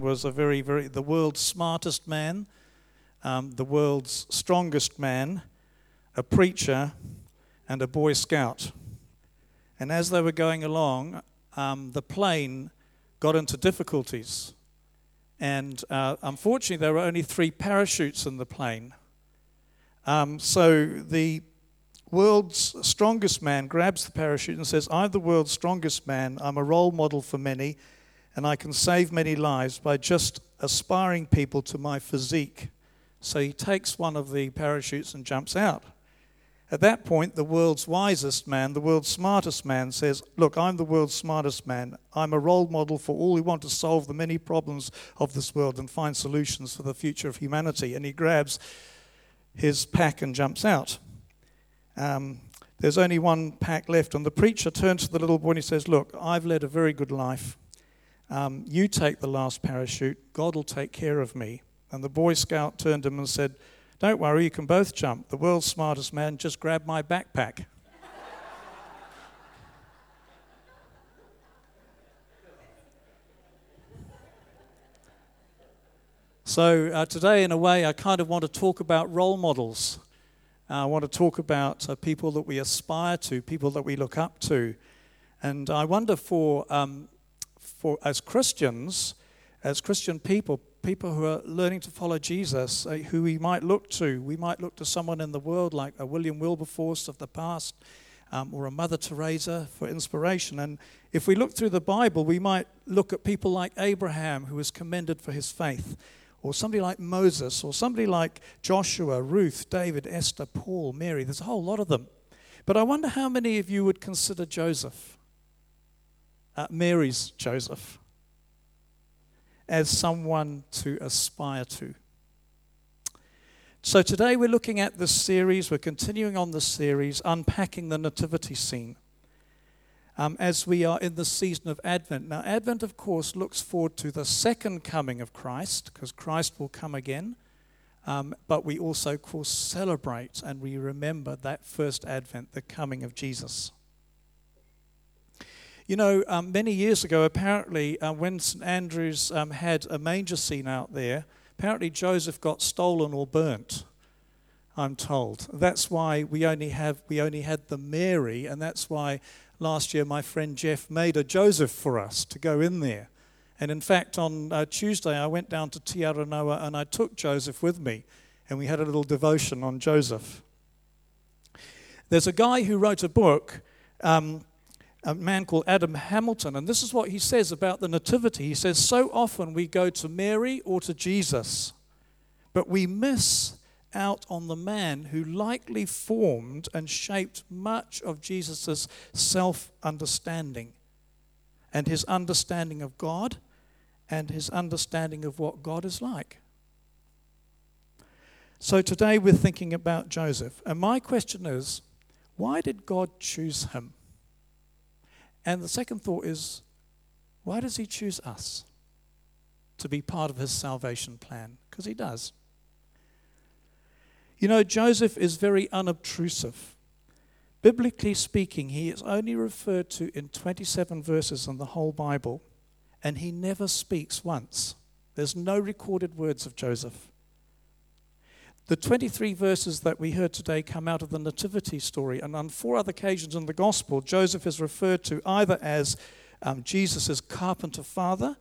was a very, very, the world's smartest man, um, the world's strongest man, a preacher, and a Boy Scout. And as they were going along, um, the plane got into difficulties. And uh, unfortunately, there were only three parachutes in the plane. Um, so the world's strongest man grabs the parachute and says, I'm the world's strongest man. I'm a role model for many, and I can save many lives by just aspiring people to my physique. So he takes one of the parachutes and jumps out. At that point, the world's wisest man, the world's smartest man, says, Look, I'm the world's smartest man. I'm a role model for all who want to solve the many problems of this world and find solutions for the future of humanity. And he grabs his pack and jumps out. Um, there's only one pack left. And the preacher turns to the little boy and he says, Look, I've led a very good life. Um, you take the last parachute, God will take care of me. And the Boy Scout turned to him and said, don't worry, you can both jump. The world's smartest man just grabbed my backpack. so, uh, today, in a way, I kind of want to talk about role models. Uh, I want to talk about uh, people that we aspire to, people that we look up to. And I wonder for, um, for as Christians, as Christian people, people who are learning to follow Jesus, uh, who we might look to. We might look to someone in the world like a William Wilberforce of the past um, or a Mother Teresa for inspiration. And if we look through the Bible, we might look at people like Abraham, who was commended for his faith, or somebody like Moses, or somebody like Joshua, Ruth, David, Esther, Paul, Mary. There's a whole lot of them. But I wonder how many of you would consider Joseph, uh, Mary's Joseph as someone to aspire to. So today we're looking at this series, we're continuing on this series, unpacking the nativity scene. Um, as we are in the season of Advent. Now, Advent, of course, looks forward to the second coming of Christ, because Christ will come again. Um, but we also, of course, celebrate and we remember that first Advent, the coming of Jesus. You know, um, many years ago, apparently, uh, when St Andrews um, had a manger scene out there, apparently Joseph got stolen or burnt. I'm told. That's why we only have we only had the Mary, and that's why last year my friend Jeff made a Joseph for us to go in there. And in fact, on uh, Tuesday I went down to Te Araroa and I took Joseph with me, and we had a little devotion on Joseph. There's a guy who wrote a book. Um, a man called Adam Hamilton, and this is what he says about the Nativity. He says, So often we go to Mary or to Jesus, but we miss out on the man who likely formed and shaped much of Jesus' self understanding and his understanding of God and his understanding of what God is like. So today we're thinking about Joseph. And my question is why did God choose him? And the second thought is why does he choose us to be part of his salvation plan? Because he does. You know, Joseph is very unobtrusive. Biblically speaking, he is only referred to in 27 verses in the whole Bible, and he never speaks once. There's no recorded words of Joseph. The 23 verses that we heard today come out of the Nativity story, and on four other occasions in the Gospel, Joseph is referred to either as um, Jesus' carpenter father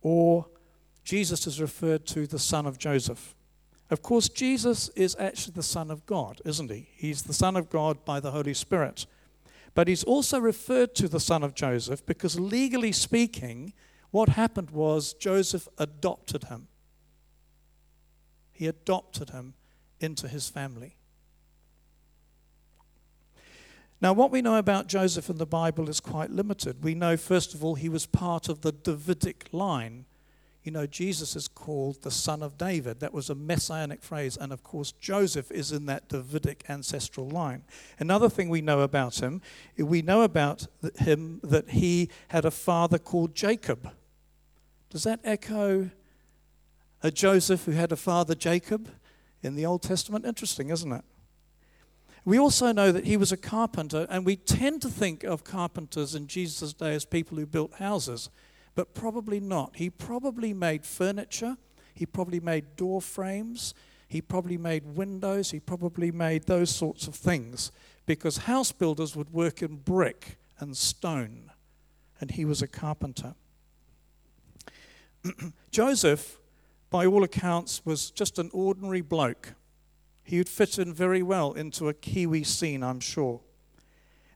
or Jesus is referred to the son of Joseph. Of course, Jesus is actually the Son of God, isn't he? He's the Son of God by the Holy Spirit. But he's also referred to the son of Joseph because, legally speaking, what happened was Joseph adopted him. He adopted him into his family. Now, what we know about Joseph in the Bible is quite limited. We know, first of all, he was part of the Davidic line. You know, Jesus is called the son of David. That was a messianic phrase. And of course, Joseph is in that Davidic ancestral line. Another thing we know about him, we know about him that he had a father called Jacob. Does that echo a Joseph who had a father Jacob in the Old Testament. Interesting, isn't it? We also know that he was a carpenter, and we tend to think of carpenters in Jesus' day as people who built houses. but probably not. He probably made furniture, he probably made door frames, he probably made windows, he probably made those sorts of things because house builders would work in brick and stone, and he was a carpenter. Joseph, by all accounts, was just an ordinary bloke. He would fit in very well into a Kiwi scene, I'm sure.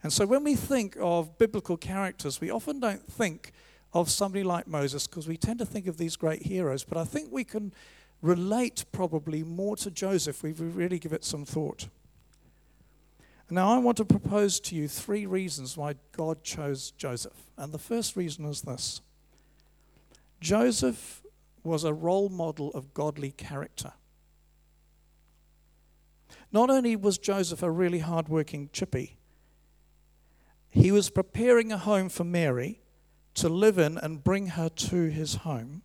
And so when we think of biblical characters, we often don't think of somebody like Moses because we tend to think of these great heroes. But I think we can relate probably more to Joseph if we really give it some thought. Now, I want to propose to you three reasons why God chose Joseph. And the first reason is this Joseph was a role model of godly character. Not only was Joseph a really hard-working chippy, he was preparing a home for Mary to live in and bring her to his home.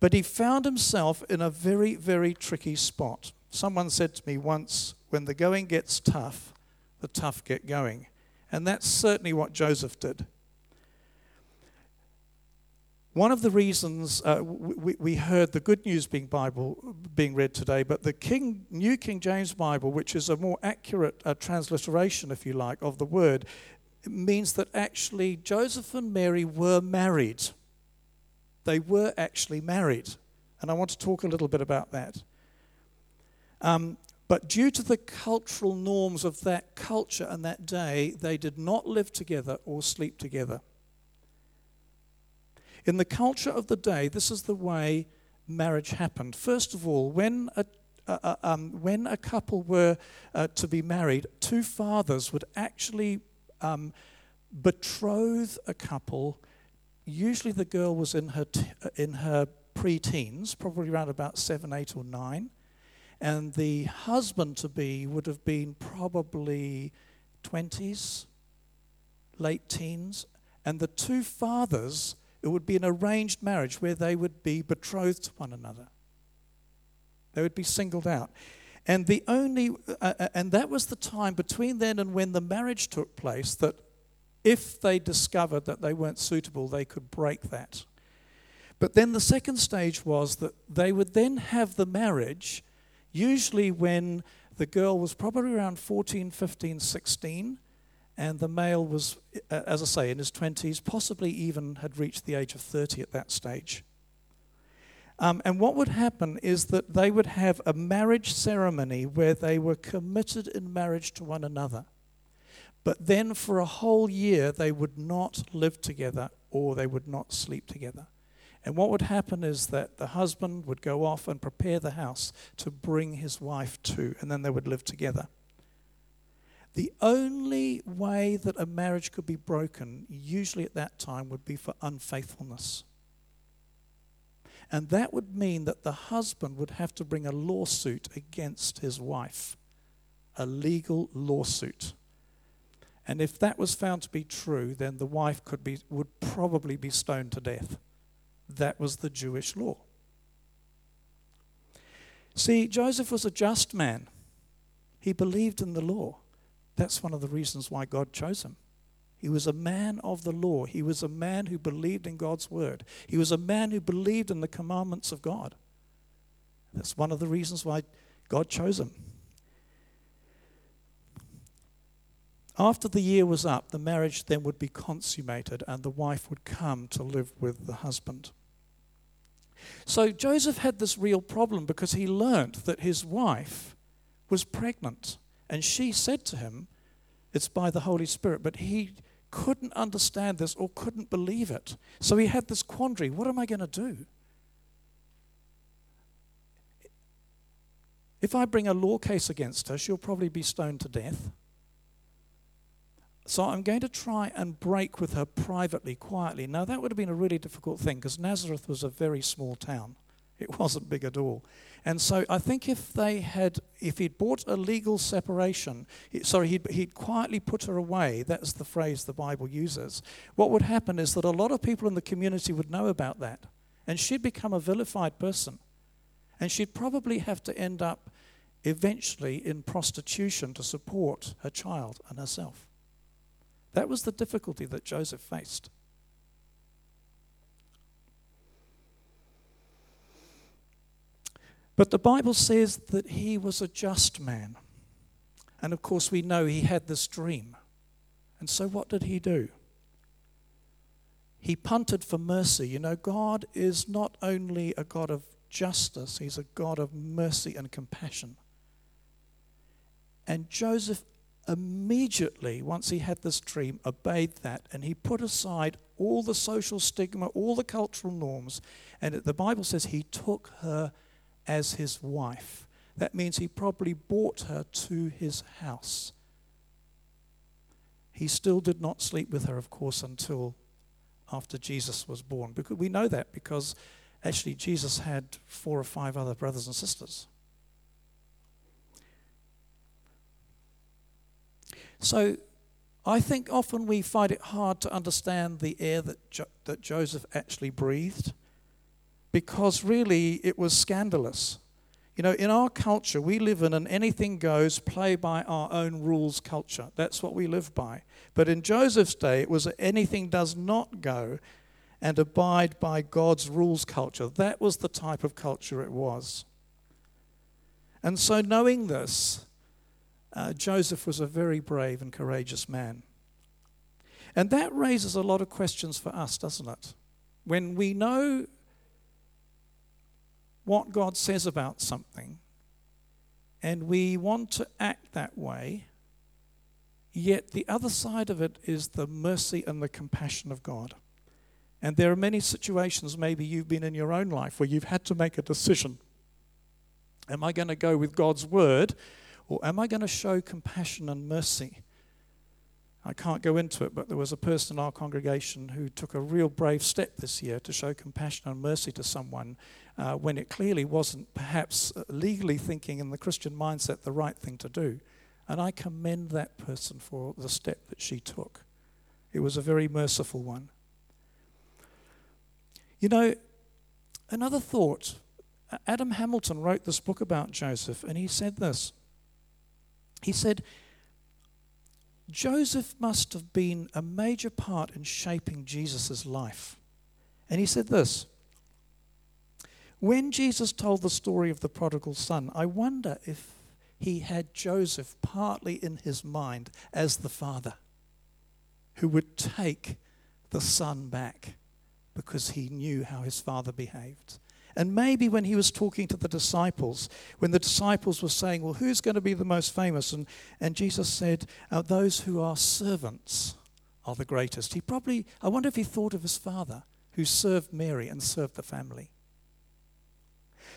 But he found himself in a very, very tricky spot. Someone said to me once, when the going gets tough, the tough get going. And that's certainly what Joseph did. One of the reasons uh, we, we, heard the Good News being Bible being read today, but the King, New King James Bible, which is a more accurate uh, transliteration, if you like, of the word, means that actually Joseph and Mary were married. They were actually married, and I want to talk a little bit about that. Um, but due to the cultural norms of that culture and that day, they did not live together or sleep together. In the culture of the day, this is the way marriage happened. First of all, when a uh, um, when a couple were uh, to be married, two fathers would actually um, betroth a couple. Usually, the girl was in her t- uh, in her pre-teens, probably around about seven, eight, or nine, and the husband to be would have been probably twenties, late teens, and the two fathers it would be an arranged marriage where they would be betrothed to one another. They would be singled out. And the only uh, uh, and that was the time between then and when the marriage took place that if they discovered that they weren't suitable, they could break that. But then the second stage was that they would then have the marriage, usually when the girl was probably around 14, 15, 16, and the male was, as I say, in his 20s, possibly even had reached the age of 30 at that stage. Um, and what would happen is that they would have a marriage ceremony where they were committed in marriage to one another. But then for a whole year, they would not live together or they would not sleep together. And what would happen is that the husband would go off and prepare the house to bring his wife to, and then they would live together. The only way that a marriage could be broken, usually at that time, would be for unfaithfulness. And that would mean that the husband would have to bring a lawsuit against his wife, a legal lawsuit. And if that was found to be true, then the wife could be, would probably be stoned to death. That was the Jewish law. See, Joseph was a just man. He believed in the law. That's one of the reasons why God chose him. He was a man of the law. He was a man who believed in God's word. He was a man who believed in the commandments of God. That's one of the reasons why God chose him. After the year was up, the marriage then would be consummated and the wife would come to live with the husband. So Joseph had this real problem because he learnt that his wife was pregnant. And she said to him, It's by the Holy Spirit. But he couldn't understand this or couldn't believe it. So he had this quandary what am I going to do? If I bring a law case against her, she'll probably be stoned to death. So I'm going to try and break with her privately, quietly. Now, that would have been a really difficult thing because Nazareth was a very small town. It wasn't big at all. And so I think if they had, if he'd bought a legal separation, sorry, he'd, he'd quietly put her away, that's the phrase the Bible uses, what would happen is that a lot of people in the community would know about that. And she'd become a vilified person. And she'd probably have to end up eventually in prostitution to support her child and herself. That was the difficulty that Joseph faced. But the Bible says that he was a just man. And of course, we know he had this dream. And so, what did he do? He punted for mercy. You know, God is not only a God of justice, he's a God of mercy and compassion. And Joseph immediately, once he had this dream, obeyed that and he put aside all the social stigma, all the cultural norms. And the Bible says he took her as his wife. That means he probably brought her to his house. He still did not sleep with her, of course, until after Jesus was born. Because we know that because actually Jesus had four or five other brothers and sisters. So I think often we find it hard to understand the air that, jo- that Joseph actually breathed because really it was scandalous. You know, in our culture, we live in an anything goes, play by our own rules culture. That's what we live by. But in Joseph's day, it was anything does not go and abide by God's rules culture. That was the type of culture it was. And so, knowing this, uh, Joseph was a very brave and courageous man. And that raises a lot of questions for us, doesn't it? When we know what God says about something and we want to act that way, yet the other side of it is the mercy and the compassion of God. And there are many situations, maybe you've been in your own life, where you've had to make a decision. Am I going to go with God's word or am I going to show compassion and mercy? I can't go into it, but there was a person in our congregation who took a real brave step this year to show compassion and mercy to someone uh, when it clearly wasn't perhaps uh, legally thinking in the Christian mindset the right thing to do. And I commend that person for the step that she took. It was a very merciful one. You know, another thought Adam Hamilton wrote this book about Joseph, and he said this. He said, Joseph must have been a major part in shaping Jesus' life. And he said this When Jesus told the story of the prodigal son, I wonder if he had Joseph partly in his mind as the father who would take the son back because he knew how his father behaved. And maybe when he was talking to the disciples, when the disciples were saying, Well, who's going to be the most famous? And, and Jesus said, uh, Those who are servants are the greatest. He probably, I wonder if he thought of his father who served Mary and served the family.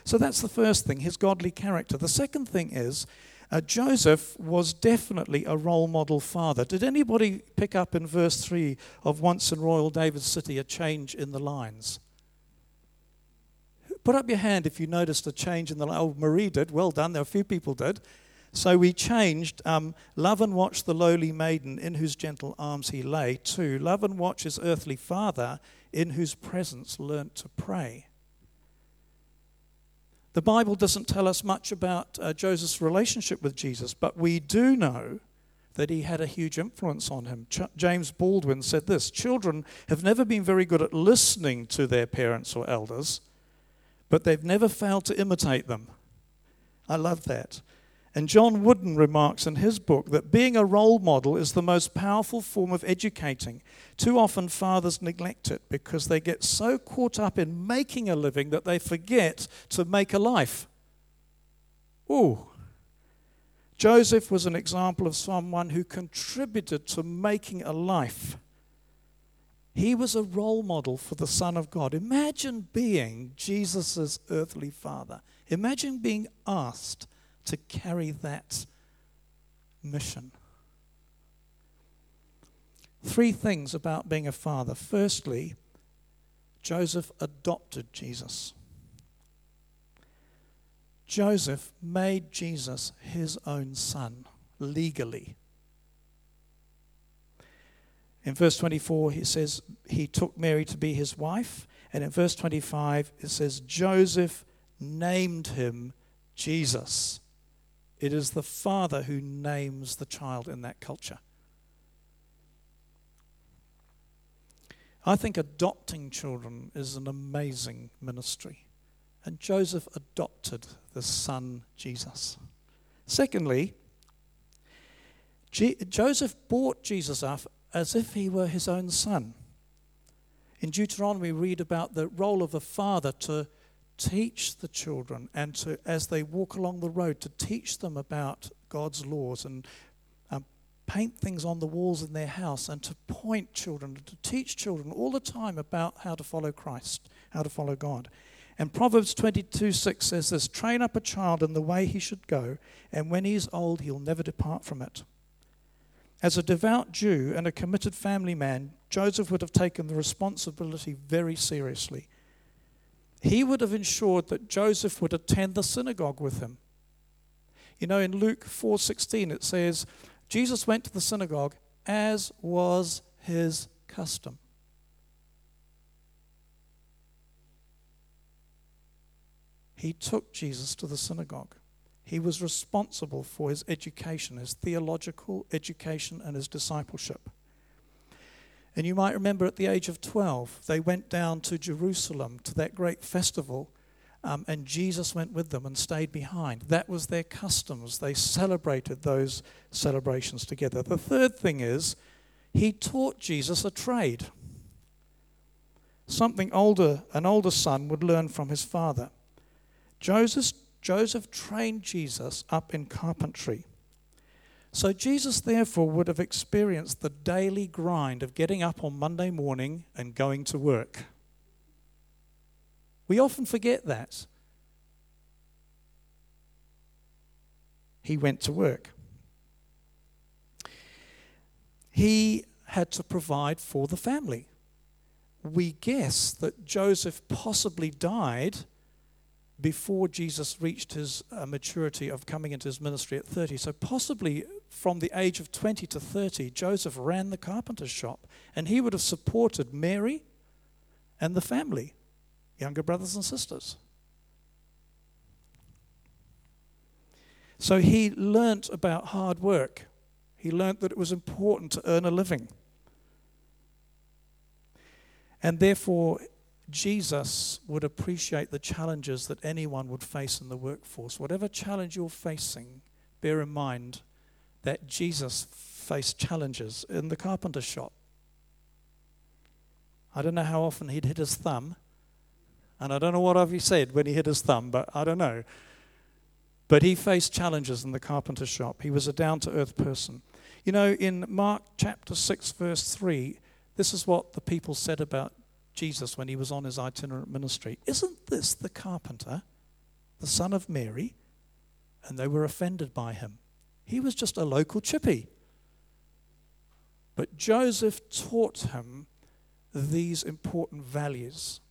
So that's the first thing, his godly character. The second thing is, uh, Joseph was definitely a role model father. Did anybody pick up in verse 3 of Once in Royal David's City a change in the lines? Put up your hand if you noticed a change in the. Oh, Marie did. Well done. There are a few people did. So we changed um, love and watch the lowly maiden in whose gentle arms he lay to love and watch his earthly father in whose presence learnt to pray. The Bible doesn't tell us much about uh, Joseph's relationship with Jesus, but we do know that he had a huge influence on him. Ch- James Baldwin said this Children have never been very good at listening to their parents or elders, but they've never failed to imitate them. I love that. And John Wooden remarks in his book that being a role model is the most powerful form of educating. Too often, fathers neglect it because they get so caught up in making a living that they forget to make a life. Ooh. Joseph was an example of someone who contributed to making a life. He was a role model for the Son of God. Imagine being Jesus' earthly father. Imagine being asked to carry that mission. Three things about being a father. Firstly, Joseph adopted Jesus. Joseph made Jesus his own son legally. In verse 24, he says he took Mary to be his wife. And in verse 25, it says Joseph named him Jesus. It is the father who names the child in that culture. I think adopting children is an amazing ministry. And Joseph adopted the son Jesus. Secondly, Joseph brought Jesus up as if he were his own son. In Deuteronomy, we read about the role of the father to teach the children and to, as they walk along the road, to teach them about God's laws and um, paint things on the walls in their house and to point children, to teach children all the time about how to follow Christ, how to follow God. And Proverbs 22 6 says this Train up a child in the way he should go, and when he is old, he'll never depart from it. As a devout Jew and a committed family man, Joseph would have taken the responsibility very seriously. He would have ensured that Joseph would attend the synagogue with him. You know, in Luke 4:16 it says, Jesus went to the synagogue as was his custom. He took Jesus to the synagogue. He was responsible for his education, his theological education, and his discipleship. And you might remember at the age of 12, they went down to Jerusalem to that great festival, um, and Jesus went with them and stayed behind. That was their customs. They celebrated those celebrations together. The third thing is, he taught Jesus a trade. Something older, an older son would learn from his father. Joseph Joseph trained Jesus up in carpentry. So Jesus, therefore, would have experienced the daily grind of getting up on Monday morning and going to work. We often forget that. He went to work. He had to provide for the family. We guess that Joseph possibly died before Jesus reached his uh, maturity of coming into his ministry at 30. So, possibly from the age of 20 to 30, Joseph ran the carpenter's shop and he would have supported Mary and the family, younger brothers and sisters. So, he learnt about hard work. He learnt that it was important to earn a living. And therefore, Jesus would appreciate the challenges that anyone would face in the workforce. Whatever challenge you're facing, bear in mind that Jesus faced challenges in the carpenter shop. I don't know how often he'd hit his thumb, and I don't know what he said when he hit his thumb, but I don't know. But he faced challenges in the carpenter shop. He was a down to earth person. You know, in Mark chapter 6, verse 3, this is what the people said about Jesus when he was on his itinerant ministry, Isn't this the carpenter, the son of Mary? And they were offended by him. He was just a local chippy. But Joseph taught him these important values.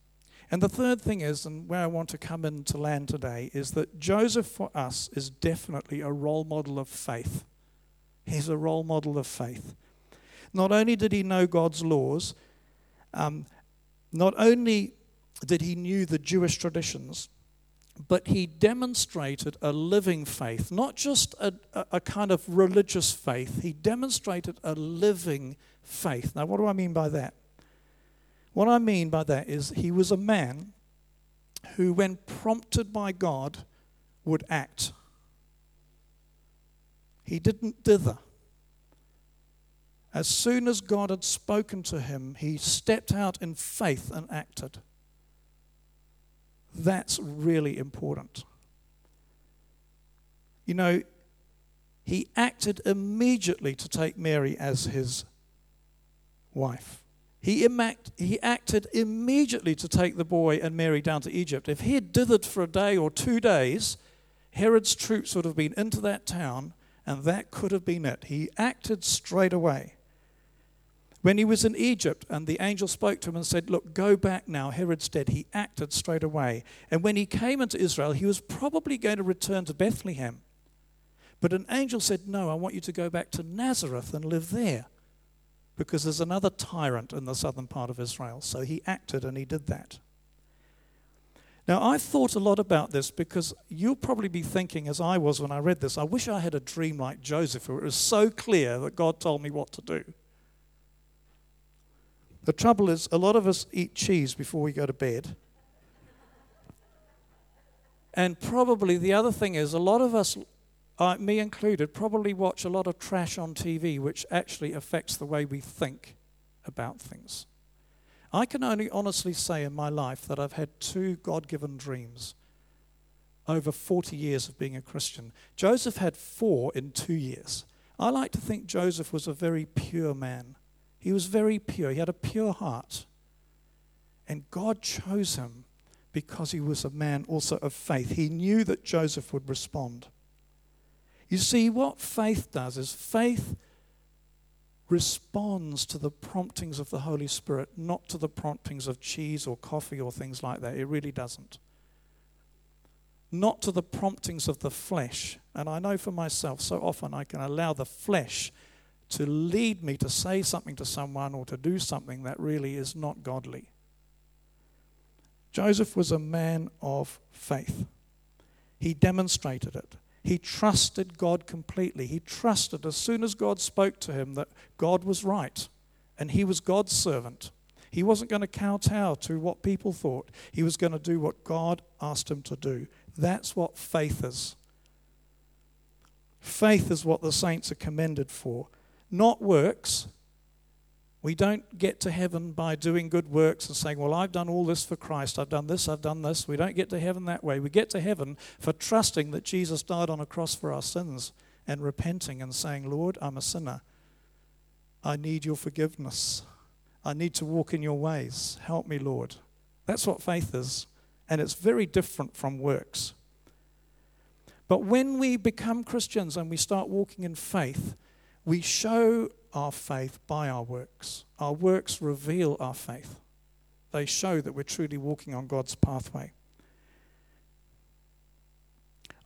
And the third thing is, and where I want to come into land today, is that Joseph for us is definitely a role model of faith. He's a role model of faith. Not only did he know God's laws, um, not only did he knew the Jewish traditions, but he demonstrated a living faith, not just a, a, kind of religious faith. He demonstrated a living faith. Now, what do I mean by that? What I mean by that is he was a man who, when prompted by God, would act. He didn't dither. As soon as God had spoken to him, he stepped out in faith and acted. That's really important. You know, he acted immediately to take Mary as his wife. He, he acted immediately to take the boy and Mary down to Egypt. If he had dithered for a day or two days, Herod's troops would have been into that town, and that could have been it. He acted straight away. When he was in Egypt and the angel spoke to him and said, Look, go back now, Herod's dead, he acted straight away. And when he came into Israel, he was probably going to return to Bethlehem. But an angel said, No, I want you to go back to Nazareth and live there because there's another tyrant in the southern part of Israel. So he acted and he did that. Now, I've thought a lot about this because you'll probably be thinking, as I was when I read this, I wish I had a dream like Joseph, where it was so clear that God told me what to do. The trouble is, a lot of us eat cheese before we go to bed. And probably the other thing is, a lot of us, uh, me included, probably watch a lot of trash on TV, which actually affects the way we think about things. I can only honestly say in my life that I've had two God given dreams over 40 years of being a Christian. Joseph had four in two years. I like to think Joseph was a very pure man. He was very pure, he had a pure heart. And God chose him because he was a man also of faith. He knew that Joseph would respond. You see, what faith does is faith responds to the promptings of the Holy Spirit, not to the promptings of cheese or coffee or things like that. It really doesn't. Not to the promptings of the flesh. And I know for myself, so often I can allow the flesh to lead me to say something to someone or to do something that really is not godly. Joseph was a man of faith. He demonstrated it. He trusted God completely. He trusted as soon as God spoke to him that God was right and he was God's servant. He wasn't going to kowtow to what people thought. He was going to do what God asked him to do. That's what faith is. Faith is what the saints are commended for, not works. We don't get to heaven by doing good works and saying, Well, I've done all this for Christ. I've done this, I've done this. We don't get to heaven that way. We get to heaven for trusting that Jesus died on a cross for our sins and repenting and saying, Lord, I'm a sinner. I need your forgiveness. I need to walk in your ways. Help me, Lord. That's what faith is. And it's very different from works. But when we become Christians and we start walking in faith, we show our faith by our works. Our works reveal our faith, they show that we're truly walking on God's pathway.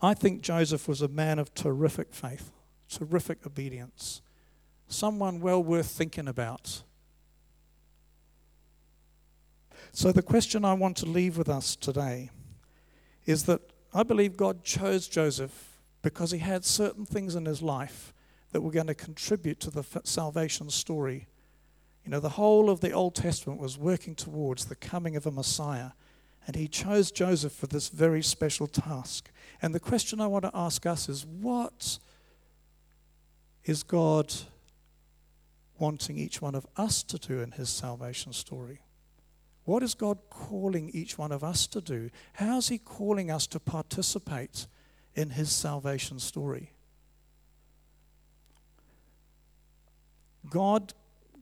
I think Joseph was a man of terrific faith, terrific obedience, someone well worth thinking about. So, the question I want to leave with us today is that I believe God chose Joseph because he had certain things in his life that were going to contribute to the salvation story. You know, the whole of the Old Testament was working towards the coming of a Messiah, and he chose Joseph for this very special task. And the question I want to ask us is what is God wanting each one of us to do in his salvation story? What is God calling each one of us to do? How is He calling us to participate in His salvation story? God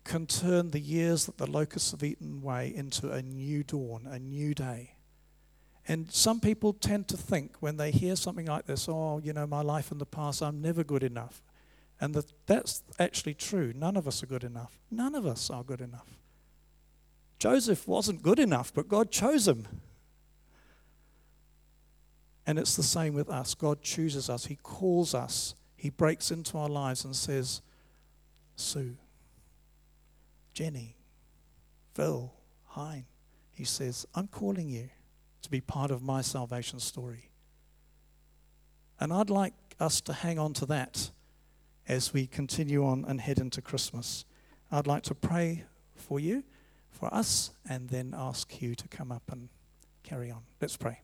can turn the years that the locusts have eaten away into a new dawn, a new day. And some people tend to think when they hear something like this, oh, you know, my life in the past, I'm never good enough. And that, that's actually true. None of us are good enough. None of us are good enough. Joseph wasn't good enough, but God chose him. And it's the same with us. God chooses us, He calls us, He breaks into our lives and says, Sue, Jenny, Phil, Hein. He says, I'm calling you to be part of my salvation story. And I'd like us to hang on to that as we continue on and head into Christmas. I'd like to pray for you, for us, and then ask you to come up and carry on. Let's pray.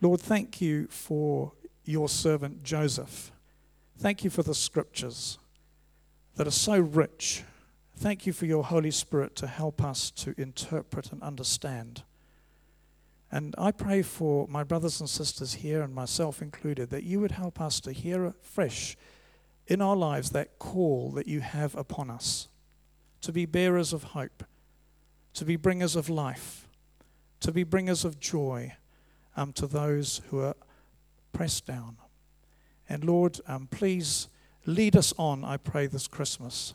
Lord, thank you for your servant Joseph. Thank you for the scriptures that are so rich. Thank you for your Holy Spirit to help us to interpret and understand. And I pray for my brothers and sisters here, and myself included, that you would help us to hear afresh in our lives that call that you have upon us to be bearers of hope, to be bringers of life, to be bringers of joy um, to those who are pressed down. And Lord, um, please lead us on, I pray, this Christmas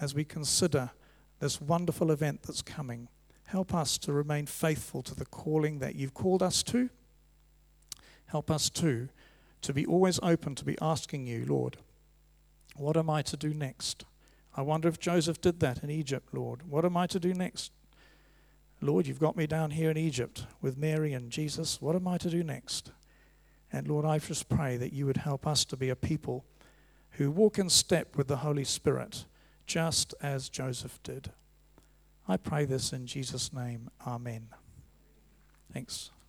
as we consider this wonderful event that's coming. Help us to remain faithful to the calling that you've called us to. Help us too to be always open to be asking you, Lord, what am I to do next? I wonder if Joseph did that in Egypt, Lord. What am I to do next? Lord, you've got me down here in Egypt with Mary and Jesus. What am I to do next? And Lord, I just pray that you would help us to be a people who walk in step with the Holy Spirit, just as Joseph did. I pray this in Jesus' name. Amen. Thanks.